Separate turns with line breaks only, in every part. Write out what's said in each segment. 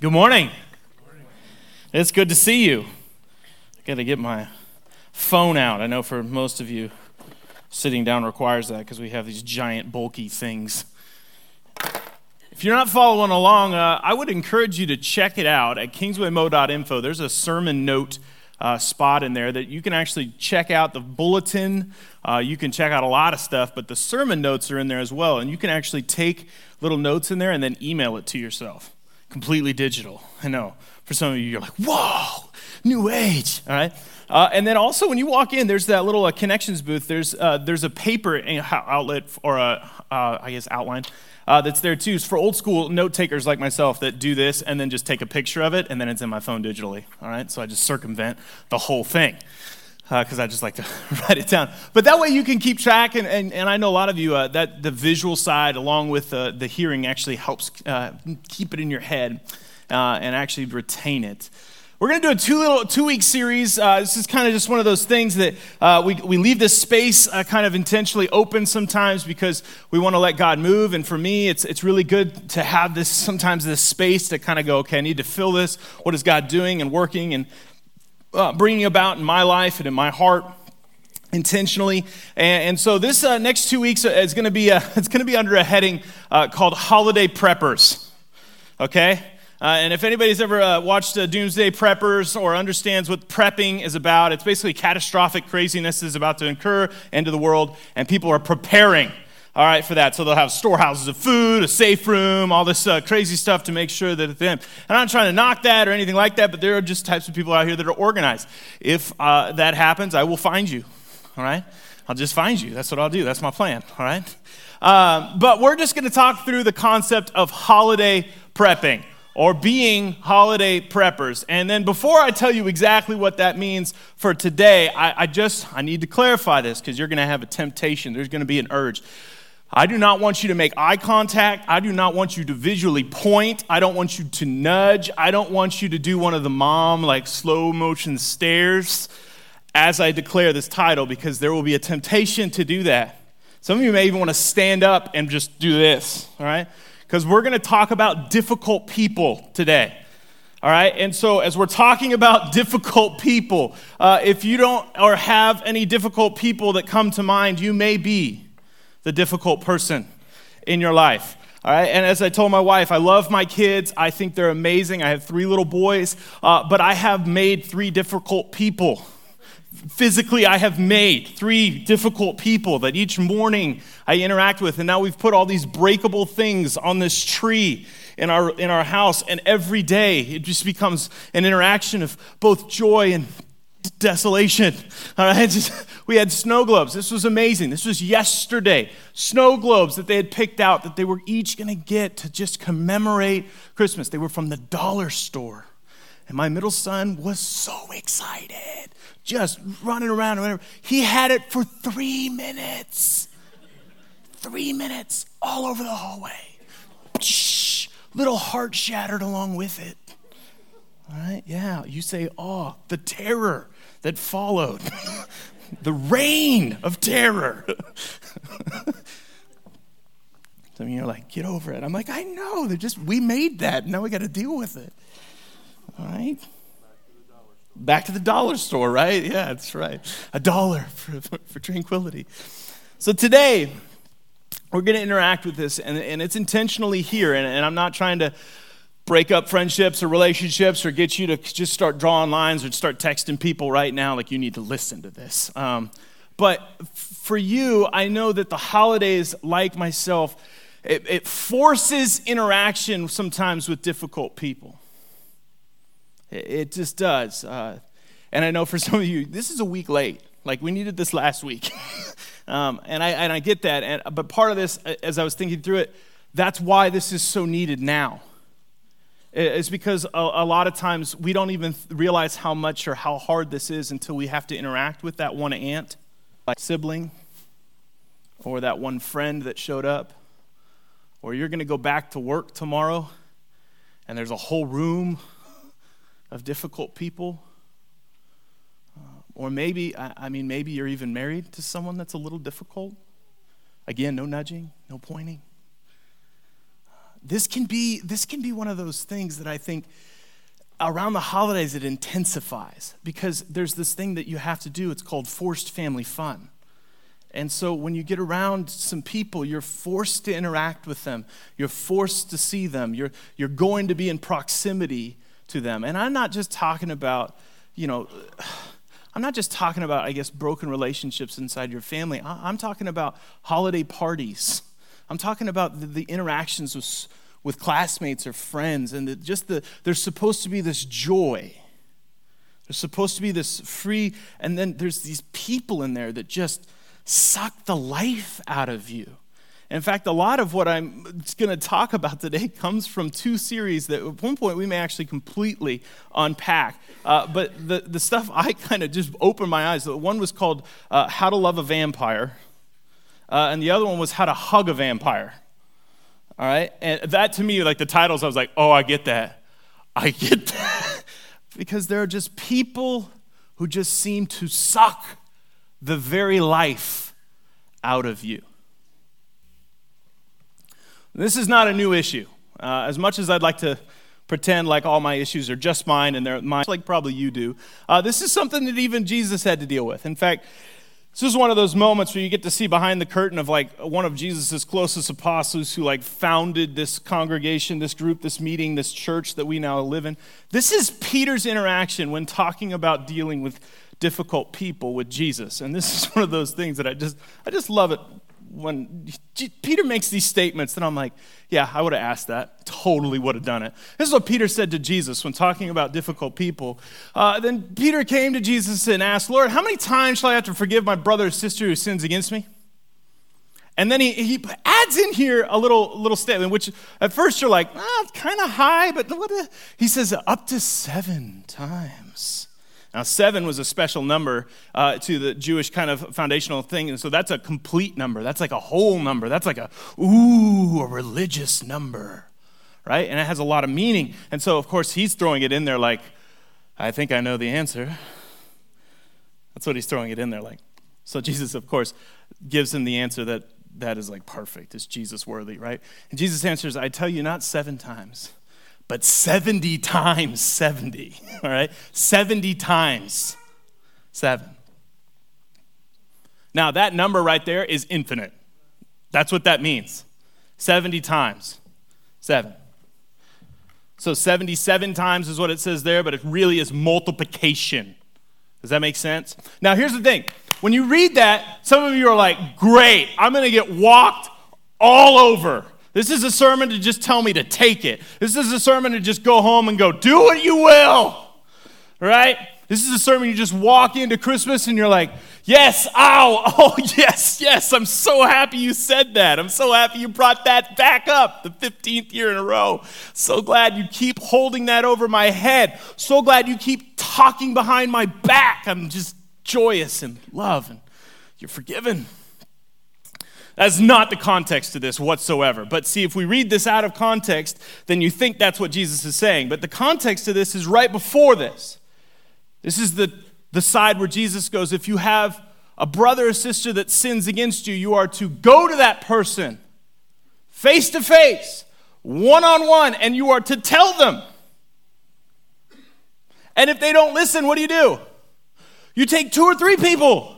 Good morning. It's good to see you. I got to get my phone out. I know for most of you, sitting down requires that because we have these giant, bulky things. If you're not following along, uh, I would encourage you to check it out at kingswaymo.info. There's a sermon note uh, spot in there that you can actually check out the bulletin. Uh, you can check out a lot of stuff, but the sermon notes are in there as well. And you can actually take little notes in there and then email it to yourself completely digital. I know. For some of you, you're like, whoa, new age. All right. Uh, and then also, when you walk in, there's that little uh, connections booth. There's uh, there's a paper outlet or a uh, I guess outline uh, that's there too. It's for old school note takers like myself that do this and then just take a picture of it and then it's in my phone digitally. All right. So I just circumvent the whole thing because uh, I just like to write it down. But that way you can keep track, and, and, and I know a lot of you, uh, that the visual side along with uh, the hearing actually helps uh, keep it in your head uh, and actually retain it. We're going to do a two, little, two week series. Uh, this is kind of just one of those things that we, we leave this space kind of intentionally open sometimes because we want to let God move. And for me, it's, it's really good to have this sometimes this space to kind of go, okay, I need to fill this. What is God doing and working? And uh, bringing about in my life and in my heart intentionally. And, and so this uh, next two weeks is going to be a, it's going to be under a heading uh, called holiday preppers okay? Uh, and if anybody's ever uh, watched uh, doomsday preppers or understands what prepping is about it's basically catastrophic craziness is about to incur into the world and people are preparing all right, for that. So they'll have storehouses of food, a safe room, all this uh, crazy stuff to make sure that them. And I'm not trying to knock that or anything like that, but there are just types of people out here that are organized. If uh, that happens, I will find you. All right? I'll just find you. That's what I'll do. That's my plan. All right? Um, but we're just going to talk through the concept of holiday prepping or being holiday preppers. And then before I tell you exactly what that means for today, I, I just I need to clarify this because you're going to have a temptation. There's going to be an urge. I do not want you to make eye contact. I do not want you to visually point. I don't want you to nudge. I don't want you to do one of the mom, like slow motion stares as I declare this title because there will be a temptation to do that. Some of you may even want to stand up and just do this, all right? Because we're going to talk about difficult people today. All right, and so as we're talking about difficult people, uh, if you don't or have any difficult people that come to mind, you may be the difficult person in your life. All right, and as I told my wife, I love my kids. I think they're amazing. I have three little boys, uh, but I have made three difficult people. Physically, I have made three difficult people that each morning I interact with. And now we've put all these breakable things on this tree in our, in our house. And every day it just becomes an interaction of both joy and desolation. All right, we had snow globes. This was amazing. This was yesterday. Snow globes that they had picked out that they were each going to get to just commemorate Christmas. They were from the dollar store. And my middle son was so excited, just running around. Whatever. He had it for three minutes. Three minutes all over the hallway. Little heart shattered along with it. All right, yeah, you say, oh, the terror that followed, the reign of terror. Some of you are like, get over it. I'm like, I know. They're just, we made that. Now we got to deal with it. All right? Back to the dollar store, right? Yeah, that's right. A dollar for, for, tranquility. So today, we're going to interact with this, and, and it's intentionally here. And, and I'm not trying to break up friendships or relationships or get you to just start drawing lines or start texting people right now like you need to listen to this. Um, but for you, I know that the holidays, like myself, it, it forces interaction sometimes with difficult people. It, it just does. Uh, and I know for some of you, this is a week late. Like we needed this last week. um, and, I, and I get that. And, but part of this, as I was thinking through it, that's why this is so needed now is because a, a, lot of times we don't even realize how much or how hard this is until we have to interact with that one aunt, like sibling, or that one friend that showed up, or you're going to go back to work tomorrow and there's a whole room of difficult people. Uh, or maybe, I, I mean, maybe you're even married to someone that's a little difficult. Again, no nudging, no pointing. This can be this can be one of those things that I think around the holidays it intensifies because there's this thing that you have to do. It's called forced family fun. And so when you get around some people, you're forced to interact with them. You're forced to see them. You're, you're going to be in proximity to them. And I'm not just talking about, you know, I'm not just talking about, I guess, broken relationships inside your family. I'm talking about holiday parties. I'm talking about the, the interactions with, with classmates or friends. And the, just the, there's supposed to be this joy. There's supposed to be this free, and then there's these people in there that just, suck the life out of you. In fact, a lot of what I'm going to talk about today comes from two series that at one point we may actually completely unpack. Uh, but the, the stuff I kind of just opened my eyes. One was called uh, How to Love a Vampire, uh, and the other one was How to Hug a Vampire. All right? And that to me, like the titles, I was like, oh, I get that. I get that. because there are just people who just seem to suck the very life out of you. This is not a new issue. Uh, as much as I'd like to pretend like all my issues are just mine and they're mine, like probably you do, uh, this is something that even Jesus had to deal with. In fact, this is one of those moments where you get to see behind the curtain of like one of Jesus' closest apostles who like founded this congregation, this group, this meeting, this church that we now live in. This is Peter's interaction when talking about dealing with difficult people with Jesus. And this is one of those things that I just I just love it when Peter makes these statements, then I'm like, yeah, I would have asked that. Totally would have done it. This is what Peter said to Jesus when talking about difficult people. Uh, then Peter came to Jesus and asked, Lord, how many times shall I have to forgive my brother or sister who sins against me? And then he, he adds in here a little, little statement, which at first you're like, ah, kind of high, but what? He says, up to seven times. Now, seven was a special number uh, to the Jewish kind of foundational thing. And so that's a complete number. That's like a whole number. That's like a, ooh, a religious number, right? And it has a lot of meaning. And so, of course, he's throwing it in there like, I think I know the answer. That's what he's throwing it in there like. So Jesus, of course, gives him the answer that that is like perfect. Is Jesus worthy, right? And Jesus answers, I tell you, not seven times but 70 times 70, all right? 70 times 7. Now, that number right there is infinite. That's what that means 70 times 7. So 77 times is what it says there, but it really is multiplication. Does that make sense? Now, here's the thing. When you read that, some of you are like, great, I'm going to get walked all over. This is a sermon to just tell me to take it. This is a sermon to just go home and go, do what you will. Right? This is a sermon you just walk into Christmas and you're like, yes, ow, oh, yes, yes, I'm so happy you said that. I'm so happy you brought that back up the 15th year in a row. So glad you keep holding that over my head. So glad you keep talking behind my back. I'm just joyous and love and you're forgiven. That's not the context to this whatsoever. But see, if we read this out of context, then you think that's what Jesus is saying. But the context to this is right before this. This is the, the side where Jesus goes, if you have a brother or sister that sins against you, you are to go to that person face to face, one on one, and you are to tell them. And if they don't listen, what do you do? You take two or three people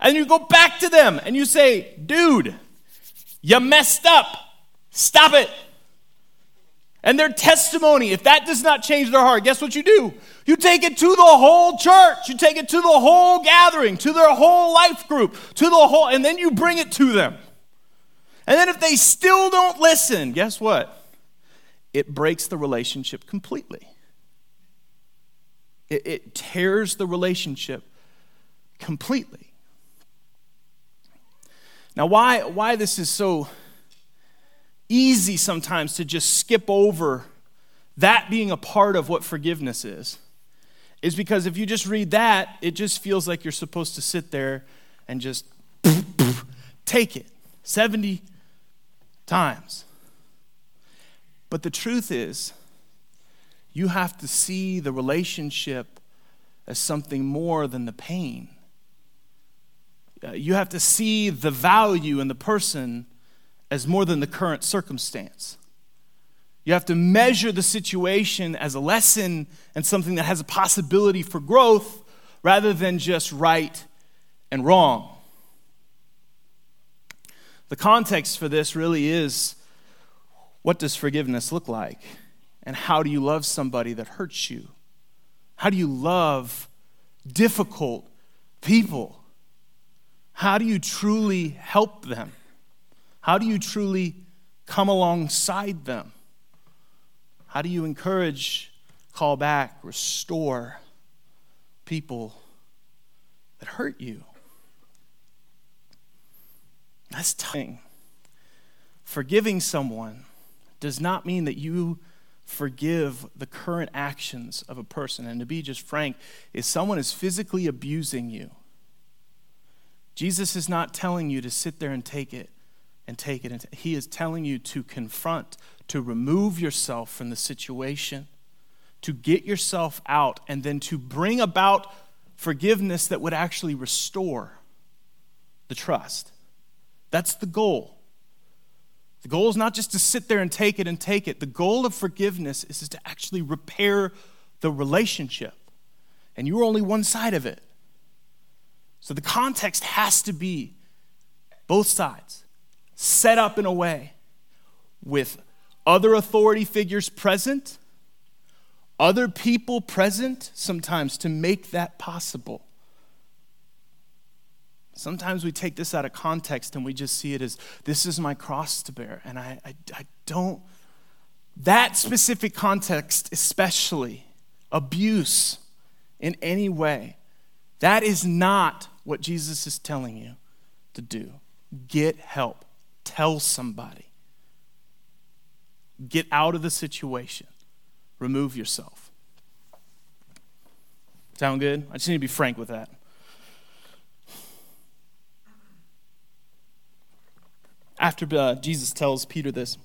and you go back to them and you say, dude, you messed up. Stop it. And their testimony, if that does not change their heart, guess what you do? You take it to the whole church. You take it to the whole gathering, to their whole life group, to the whole, and then you bring it to them. And then if they still don't listen, guess what? It breaks the relationship completely. It, it tears the relationship completely. Now, why, why this is so easy sometimes to just skip over that being a part of what forgiveness is, is because if you just read that, it just feels like you're supposed to sit there and just take it 70 times. But the truth is, you have to see the relationship as something more than the pain. Uh, you have to see the value in the person as more than the current circumstance. You have to measure the situation as a lesson and something that has a possibility for growth rather than just right and wrong. The context for this really is what does forgiveness look like? And how do you love somebody that hurts you? How do you love difficult people? How do you truly help them? How do you truly come alongside them? How do you encourage, call back, restore people that hurt you? That's tough. Forgiving someone does not mean that you forgive the current actions of a person. And to be just frank, if someone is physically abusing you, Jesus is not telling you to sit there and take it and take it. And t- he is telling you to confront, to remove yourself from the situation, to get yourself out, and then to bring about forgiveness that would actually restore the trust. That's the goal. The goal is not just to sit there and take it and take it. The goal of forgiveness is to actually repair the relationship. And you're only one side of it. So the context has to be both sides set up in a way with other authority figures present, other people present sometimes to make that possible. Sometimes we take this out of context and we just see it as this is my cross to bear. And I, I, I don't, that specific context, especially abuse in any way, that is not what Jesus is telling you to do. Get help, tell somebody, get out of the situation, remove yourself. Sound good? I just need to be frank with that. After uh, Jesus tells Peter this,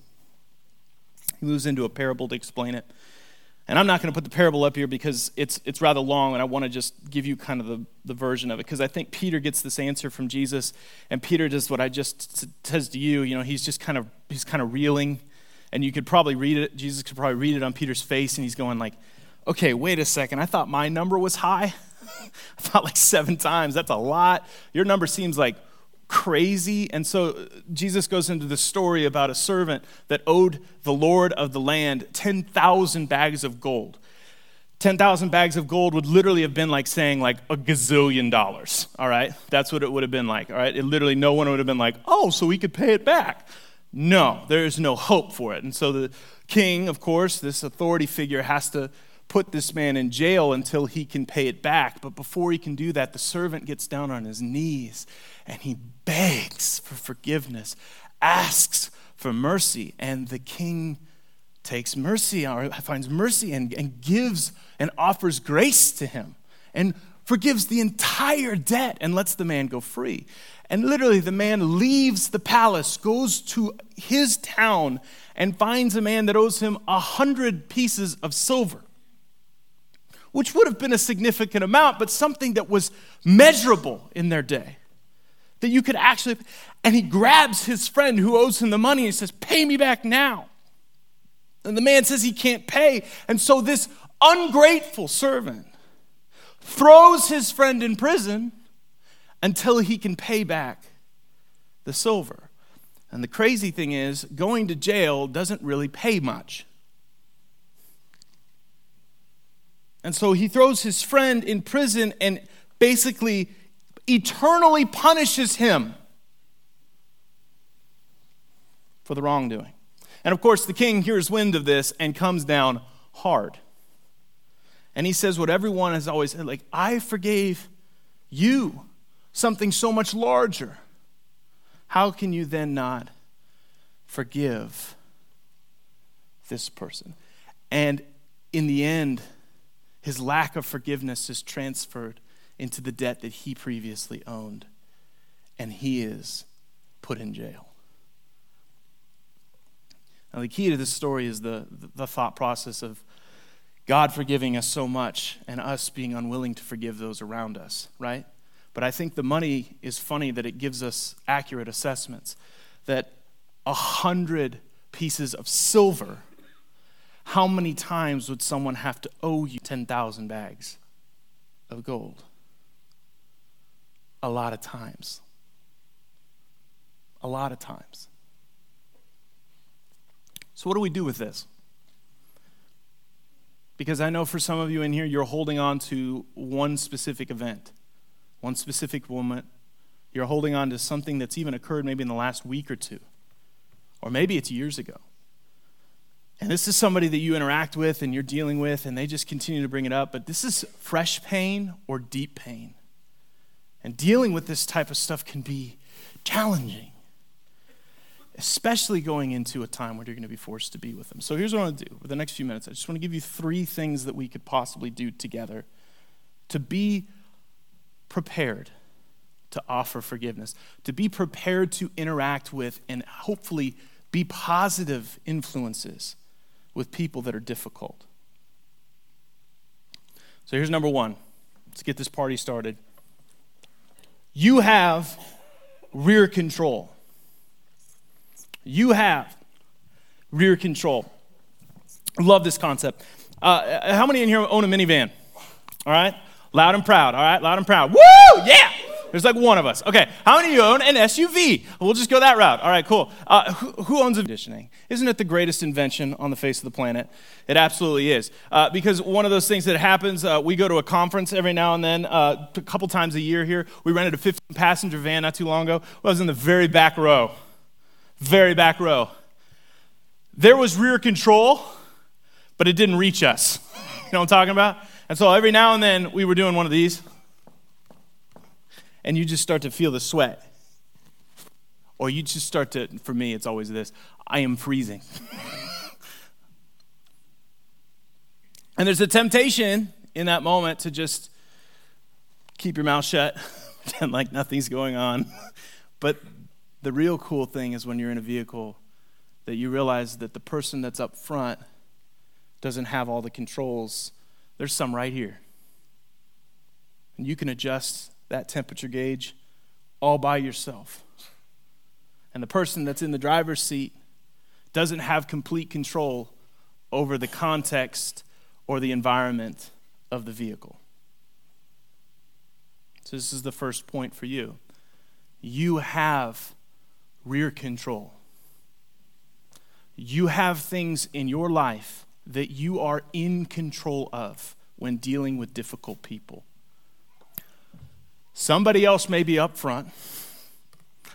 he moves into a parable to explain it. And I'm not going to put the parable up here because it's, it's rather long, and I want to just give you kind of the, the version of it. Because I think Peter gets this answer from Jesus, and Peter does what I just says to you. You know, he's just kind of he's kind of reeling, and you could probably read it. Jesus could probably read it on Peter's face, and he's going like, "Okay, wait a second. I thought my number was high. I thought like seven times. That's a lot. Your number seems like crazy. And so uh, Jesus goes into the story about a servant that owed the Lord of the land 10,000 bags of gold. 10,000 bags of gold would literally have been like saying like a gazillion dollars, all right? That's what it would have been like, all right? It literally, no one would have been like, oh, so we could pay it back. No, there is no hope for it. And so the king, of course, this authority figure has to put this man in jail until he can pay it back. But before he can do that, the servant gets down on his knees and he begs for forgiveness, asks for mercy, and the king takes mercy or finds mercy and, and gives and offers grace to him and forgives the entire debt and lets the man go free. And literally, the man leaves the palace, goes to his town, and finds a man that owes him a hundred pieces of silver which would have been a significant amount, but something that was measurable in their day. That you could actually, and he grabs his friend who owes him the money and he says, Pay me back now. And the man says he can't pay. And so this ungrateful servant throws his friend in prison until he can pay back the silver. And the crazy thing is, going to jail doesn't really pay much. And so he throws his friend in prison and basically eternally punishes him for the wrongdoing. And of course, the king hears wind of this and comes down hard. And he says what everyone has always said like, I forgave you something so much larger. How can you then not forgive this person? And in the end, his lack of forgiveness is transferred into the debt that he previously owned, and he is put in jail. Now, the key to this story is the, the thought process of God forgiving us so much and us being unwilling to forgive those around us, right? But I think the money is funny that it gives us accurate assessments. That a hundred pieces of silver How many times would someone have to owe you 10,000 bags of gold? A lot of times. A lot of times. So, what do we do with this? Because I know for some of you in here, you're holding on to one specific event, one specific moment. You're holding on to something that's even occurred maybe in the last week or two, or maybe it's years ago. And this is somebody that you interact with and you're dealing with, and they just continue to bring it up. But this is fresh pain or deep pain. And dealing with this type of stuff can be challenging, especially going into a time where you're going to be forced to be with them. So here's what I want to do for the next few minutes. I just want to give you three things that we could possibly do together to be prepared to offer forgiveness, to be prepared to interact with and hopefully be positive influences with people that are difficult. So here's number one. Let's get this party started. You have rear control. You have rear control. Love this concept. Uh, how many in here own a minivan? All right? Loud and proud. All right? Loud and proud. Woo! Yeah! There's like one of us. Okay, how many of you own an SUV? We'll just go that route. All right, cool. Uh, who, who, owns a conditioning? Isn't it the greatest invention on the face of the planet? It absolutely is. Uh, because one of those things that happens, uh, we go to a conference every now and then, uh, a couple times a year here. We rented a 15 passenger van not too long ago. I was in the very back row. Very back row. There was rear control, but it didn't reach us. you know what I'm talking about? And so every now and then we were doing one of these and you just start to feel the sweat. Or you just start to, for me, it's always this I am freezing. and there's a temptation in that moment to just keep your mouth shut, pretend like nothing's going on. but the real cool thing is when you're in a vehicle that you realize that the person that's up front doesn't have all the controls. There's some right here. And you can adjust that temperature gauge all by yourself. And the person that's in the driver's seat doesn't have complete control over the context or the environment of the vehicle. So, this is the first point for you. You have rear control. You have things in your life that you are in control of when dealing with difficult people. Somebody else may be up front.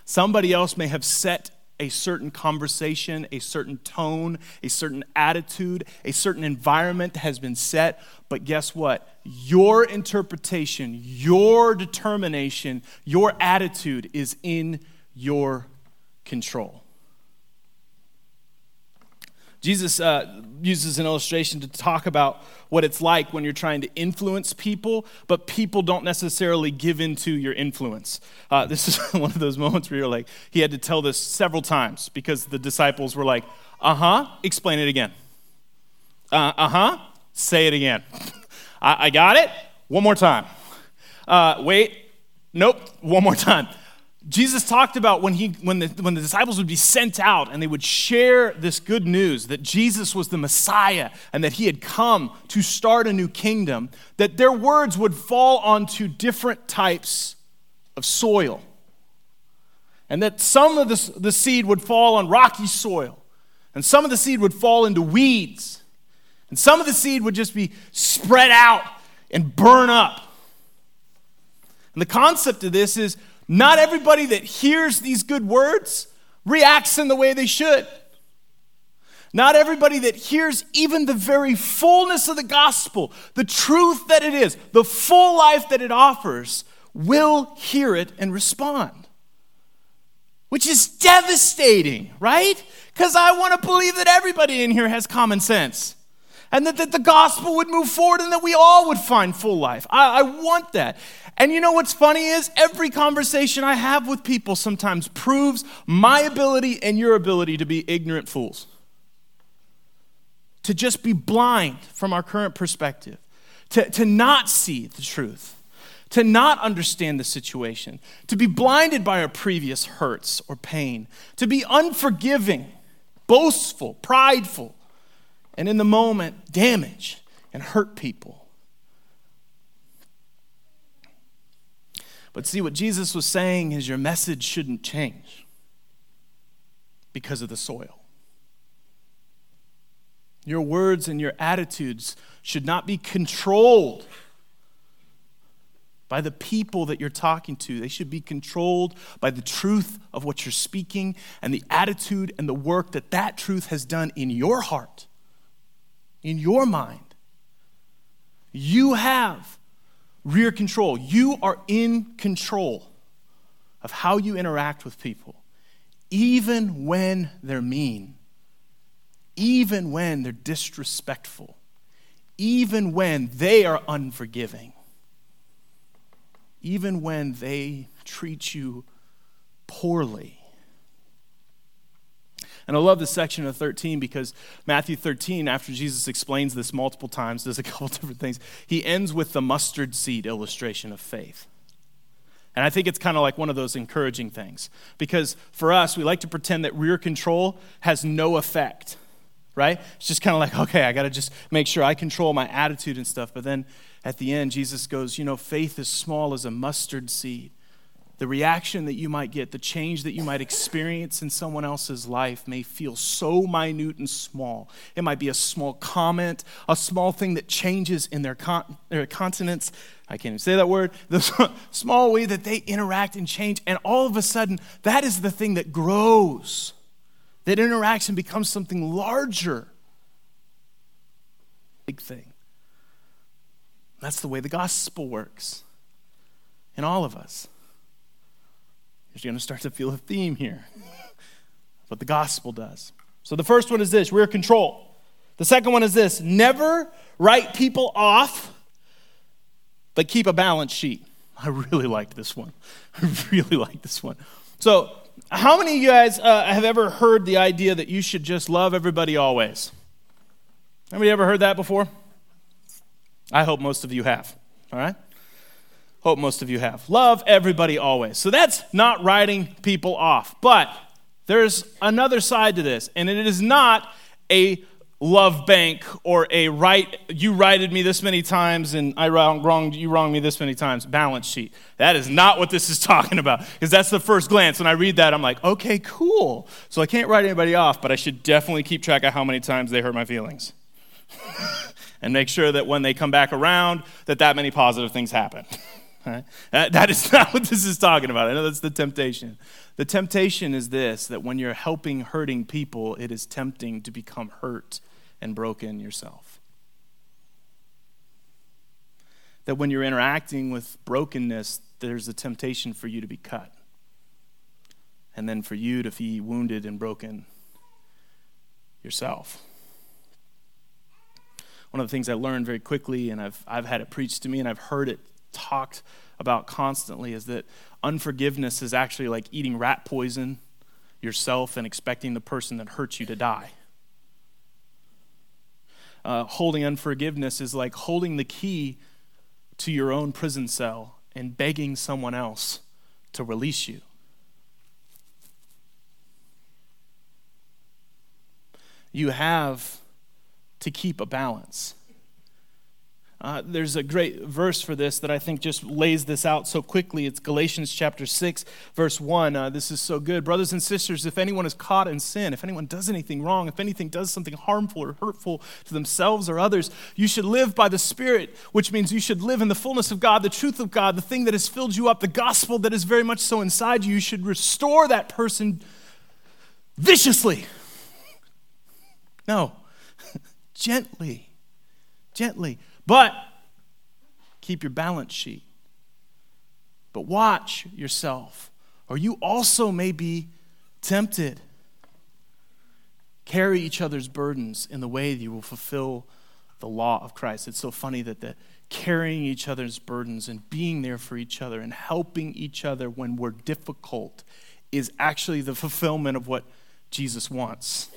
Somebody else may have set a certain conversation, a certain tone, a certain attitude, a certain environment has been set. But guess what? Your interpretation, your determination, your attitude is in your control. Jesus uh, uses an illustration to talk about what it's like when you're trying to influence people, but people don't necessarily give into your influence. Uh, this is one of those moments where you're like, he had to tell this several times because the disciples were like, uh huh, explain it again. Uh huh, say it again. I-, I, got it, one more time. Uh, wait, nope, one more time. Jesus talked about when, he, when, the, when the disciples would be sent out and they would share this good news that Jesus was the Messiah and that he had come to start a new kingdom, that their words would fall onto different types of soil. And that some of the, the seed would fall on rocky soil, and some of the seed would fall into weeds, and some of the seed would just be spread out and burn up. And the concept of this is not everybody that hears these good words reacts in the way they should. Not everybody that hears even the very fullness of the gospel, the truth that it is, the full life that it offers, will hear it and respond. Which is devastating, right? Because I want to believe that everybody in here has common sense and that, that the gospel would move forward and that we all would find full life. I, I want that. And you know what's funny is every conversation I have with people sometimes proves my ability and your ability to be ignorant fools. To just be blind from our current perspective, to, to not see the truth, to not understand the situation, to be blinded by our previous hurts or pain, to be unforgiving, boastful, prideful, and in the moment damage and hurt people. But see, what Jesus was saying is your message shouldn't change because of the soil. Your words and your attitudes should not be controlled by the people that you're talking to. They should be controlled by the truth of what you're speaking and the attitude and the work that that truth has done in your heart, in your mind. You have rear control. You are in control of how you interact with people, even when they're mean, even when they're disrespectful, even when they are unforgiving, even when they treat you poorly. And I love this section of 13 because Matthew 13, after Jesus explains this multiple times, does a couple different things. He ends with the mustard seed illustration of faith. And I think it's kind of like one of those encouraging things. Because for us, we like to pretend that rear control has no effect, right? It's just kind of like, okay, I got to just make sure I control my attitude and stuff. But then at the end, Jesus goes, you know, faith is small as a mustard seed the reaction that you might get, the change that you might experience in someone else's life may feel so minute and small. It might be a small comment, a small thing that changes in their, con- their continence. I can't even say that word. The small way that they interact and change. And all of a sudden, that is the thing that grows. That interaction becomes something larger. Big thing. That's the way the gospel works in all of us. You're going to start to feel a theme here. but the gospel does. So the first one is this rear control. The second one is this never write people off, but keep a balance sheet. I really liked this one. I really like this one. So, how many of you guys uh, have ever heard the idea that you should just love everybody always? Anybody ever heard that before? I hope most of you have. All right? Hope most of you have. Love everybody always. So that's not writing people off. But there's another side to this, and it is not a love bank or a right you righted me this many times and I wrong, wronged you wronged me this many times balance sheet. That is not what this is talking about because that's the first glance when I read that I'm like, "Okay, cool." So I can't write anybody off, but I should definitely keep track of how many times they hurt my feelings. and make sure that when they come back around that that many positive things happen. Right? That, is not what this is talking about. I know that's the temptation. The temptation is this that when you're helping hurting people, it is tempting to become hurt and broken yourself. That when you're interacting with brokenness, there's a temptation for you to be cut. And then for you to be wounded and broken yourself. One of the things I learned very quickly, and I've, I've had it preached to me, and I've heard it talked about constantly is that unforgiveness is actually like eating rat poison yourself and expecting the person that hurts you to die. Uh, holding unforgiveness is like holding the key to your own prison cell and begging someone else to release you. You have to keep a balance. Uh, there's a great verse for this that I think just lays this out so quickly. It's Galatians chapter 6, verse 1. Uh, this is so good. Brothers and sisters, if anyone is caught in sin, if anyone does anything wrong, if anything does something harmful or hurtful to themselves or others, you should live by the Spirit, which means you should live in the fullness of God, the truth of God, the thing that has filled you up, the gospel that is very much so inside you. You should restore that person viciously. No, gently. Gently but keep your balance sheet. But watch yourself, or you also may be tempted. Carry each other's burdens in the way that you will fulfill the law of Christ. It's so funny that the carrying each other's burdens and being there for each other and helping each other when we're difficult is actually the fulfillment of what Jesus wants.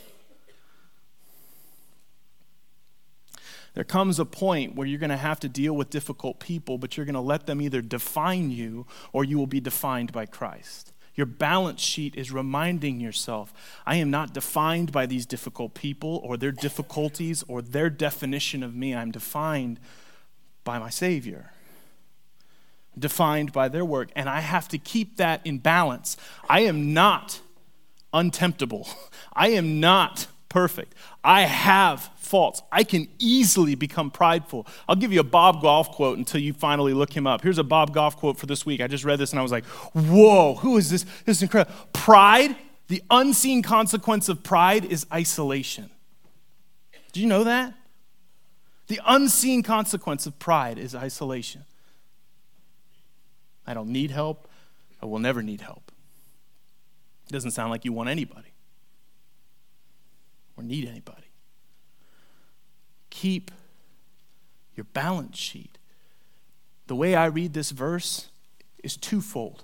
There comes a point where you're going to have to deal with difficult people, but you're going to let them either define you or you will be defined by Christ. Your balance sheet is reminding yourself I am not defined by these difficult people or their difficulties or their definition of me. I'm defined by my Savior, defined by their work. And I have to keep that in balance. I am not untemptable, I am not perfect. I have faults. I can easily become prideful. I'll give you a Bob Goff quote until you finally look him up. Here's a Bob Goff quote for this week. I just read this and I was like, whoa, who is this? This is incredible. Pride, the unseen consequence of pride is isolation. Do you know that? The unseen consequence of pride is isolation. I don't need help. I will never need help. It doesn't sound like you want anybody or need anybody. Keep your balance sheet. The way I read this verse is twofold.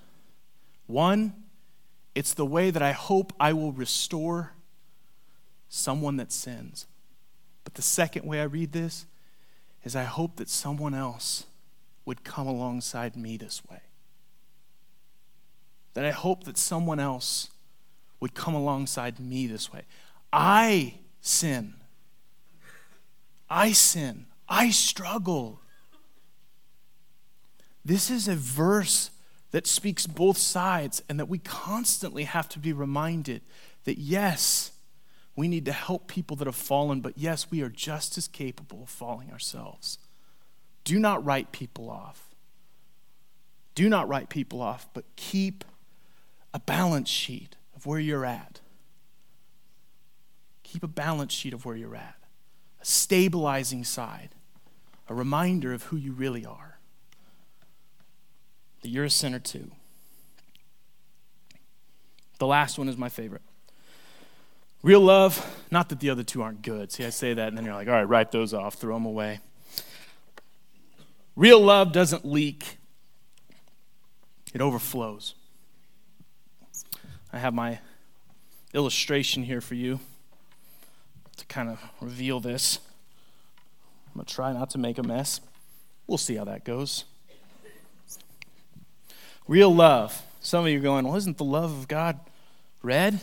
One, it's the way that I hope I will restore someone that sins. But the second way I read this is I hope that someone else would come alongside me this way. That I hope that someone else would come alongside me this way. I sin. I sin. I struggle. This is a verse that speaks both sides, and that we constantly have to be reminded that yes, we need to help people that have fallen, but yes, we are just as capable of falling ourselves. Do not write people off. Do not write people off, but keep a balance sheet of where you're at. Keep a balance sheet of where you're at, a stabilizing side, a reminder of who you really are. That you're a sinner too. The last one is my favorite. Real love, not that the other two aren't good. See, I say that, and then you're like, all right, write those off, throw them away. Real love doesn't leak, it overflows. I have my illustration here for you to kind of reveal this. I'm going to try not to make a mess. We'll see how that goes. Real love. Some of you are going, well, isn't the love of God red? I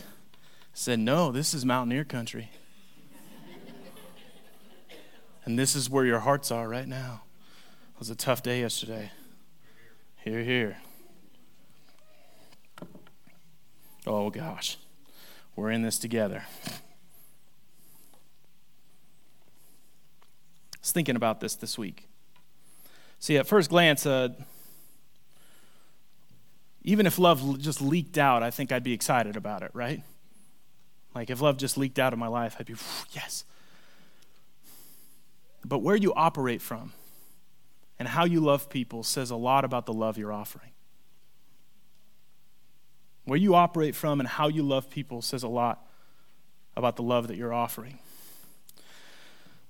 said, no, this is mountaineer country. and this is where your hearts are right now. It was a tough day yesterday. Here, here. Oh, gosh. We're in this together. Thinking about this this week. See, at first glance, uh, even if love just leaked out, I think I'd be excited about it, right? Like if love just leaked out of my life, I'd be, yes. But where you operate from and how you love people says a lot about the love you're offering. Where you operate from and how you love people says a lot about the love that you're offering.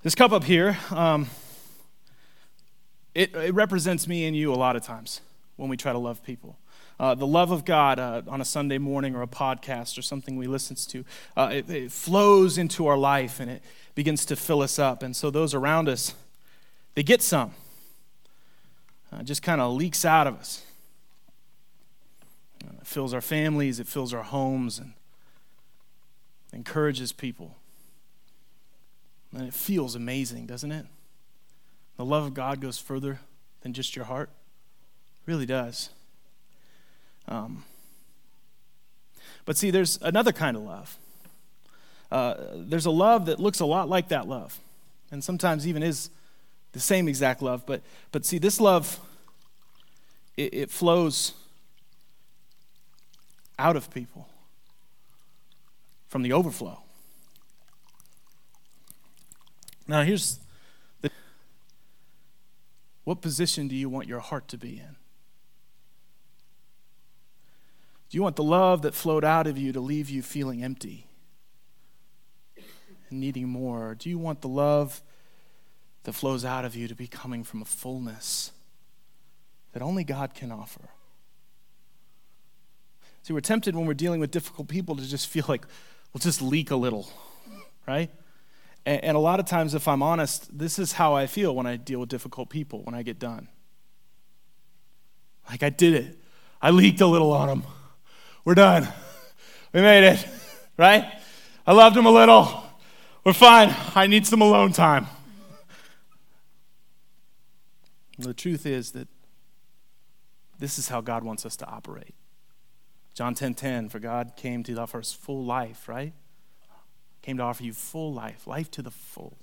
This cup up here, um, it, it, represents me and you a lot of times when we try to love people. Uh, the love of God uh, on a Sunday morning or a podcast or something we listen to, uh, it, it, flows into our life and it begins to fill us up. And so those around us, they get some. Uh, it just kind of leaks out of us. Uh, it fills our families, it fills our homes, and encourages people. And it feels amazing, doesn't it? The love of God goes further than just your heart. It really does. Um, but see, there's another kind of love. Uh, there's a love that looks a lot like that love, and sometimes even is the same exact love. But, but see, this love, it, it flows out of people from the overflow. Now, here's the what position do you want your heart to be in? Do you want the love that flowed out of you to leave you feeling empty and needing more? Or do you want the love that flows out of you to be coming from a fullness that only God can offer? See, we're tempted when we're dealing with difficult people to just feel like we'll just leak a little, right? And, and a lot of times, if I'm honest, this is how I feel when I deal with difficult people when I get done. Like I did it, I leaked a little on them. we're done. We made it, right? I loved him a little. We're fine. I need some alone time. The truth is that this is how God wants us to operate. John 10:10, 10, 10, for God came to offer us full life, right? Came to offer you full life, life to the full.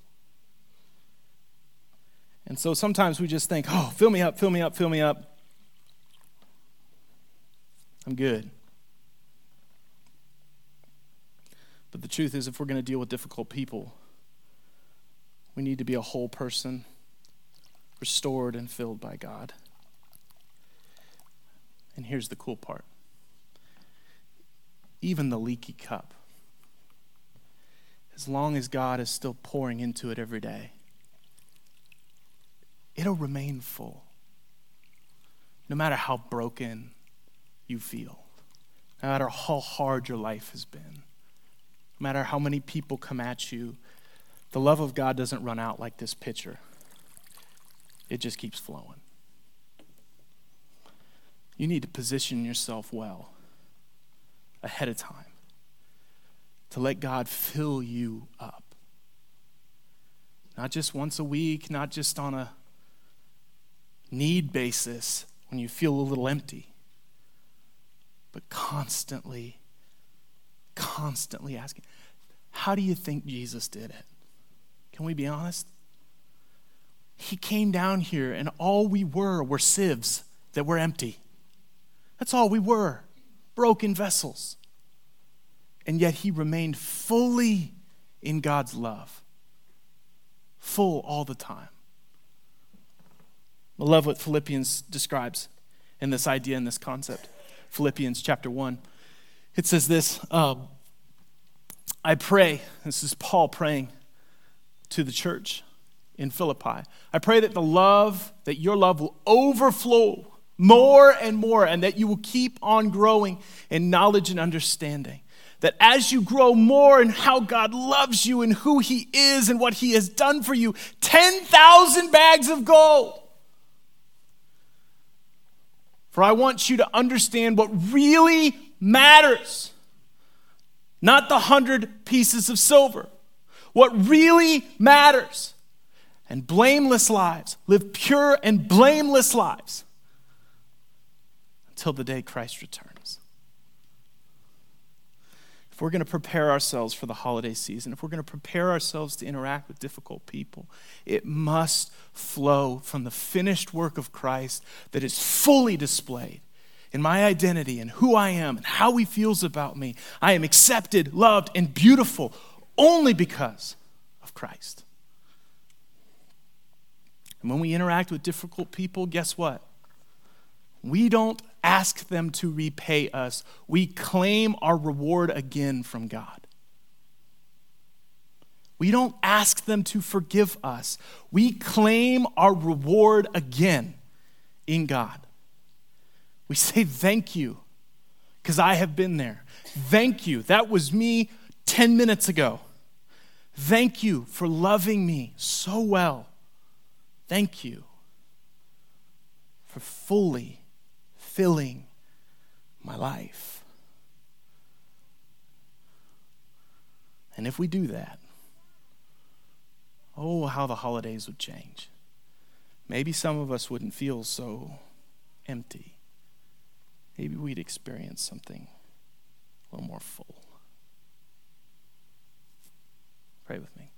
And so sometimes we just think, oh, fill me up, fill me up, fill me up. I'm good. But the truth is, if we're going to deal with difficult people, we need to be a whole person, restored and filled by God. And here's the cool part even the leaky cup, as long as God is still pouring into it every day, it'll remain full. No matter how broken you feel, no matter how hard your life has been, no matter how many people come at you, the love of God doesn't run out like this pitcher, it just keeps flowing. You need to position yourself well ahead of time to let God fill you up. Not just once a week, not just on a need basis when you feel a little empty, but constantly, constantly asking, How do you think Jesus did it? Can we be honest? He came down here, and all we were were sieves that were empty. That's all we were broken vessels. And yet he remained fully in God's love, full all the time. I love what Philippians describes in this idea and this concept. Philippians chapter 1. It says this um, I pray, this is Paul praying to the church in Philippi. I pray that the love, that your love will overflow more and more, and that you will keep on growing in knowledge and understanding. That as you grow more in how God loves you and who He is and what He has done for you, 10,000 bags of gold. For I want you to understand what really matters, not the hundred pieces of silver. What really matters and blameless lives, live pure and blameless lives until the day Christ returns. We're going to prepare ourselves for the holiday season, if we're going to prepare ourselves to interact with difficult people, it must flow from the finished work of Christ that is fully displayed in my identity and who I am and how he feels about me. I am accepted, loved, and beautiful only because of Christ. And when we interact with difficult people, guess what? We don't ask them to repay us, we claim our reward again from God. We don't ask them to forgive us. We claim our reward again in God. We say, Thank you, because I have been there. Thank you. That was me 10 minutes ago. Thank you for loving me so well. Thank you for fully filling my life. And if we do that, oh, how the holidays would change. Maybe some of us wouldn't feel so empty. Maybe we'd experience something a little more full. Pray with me.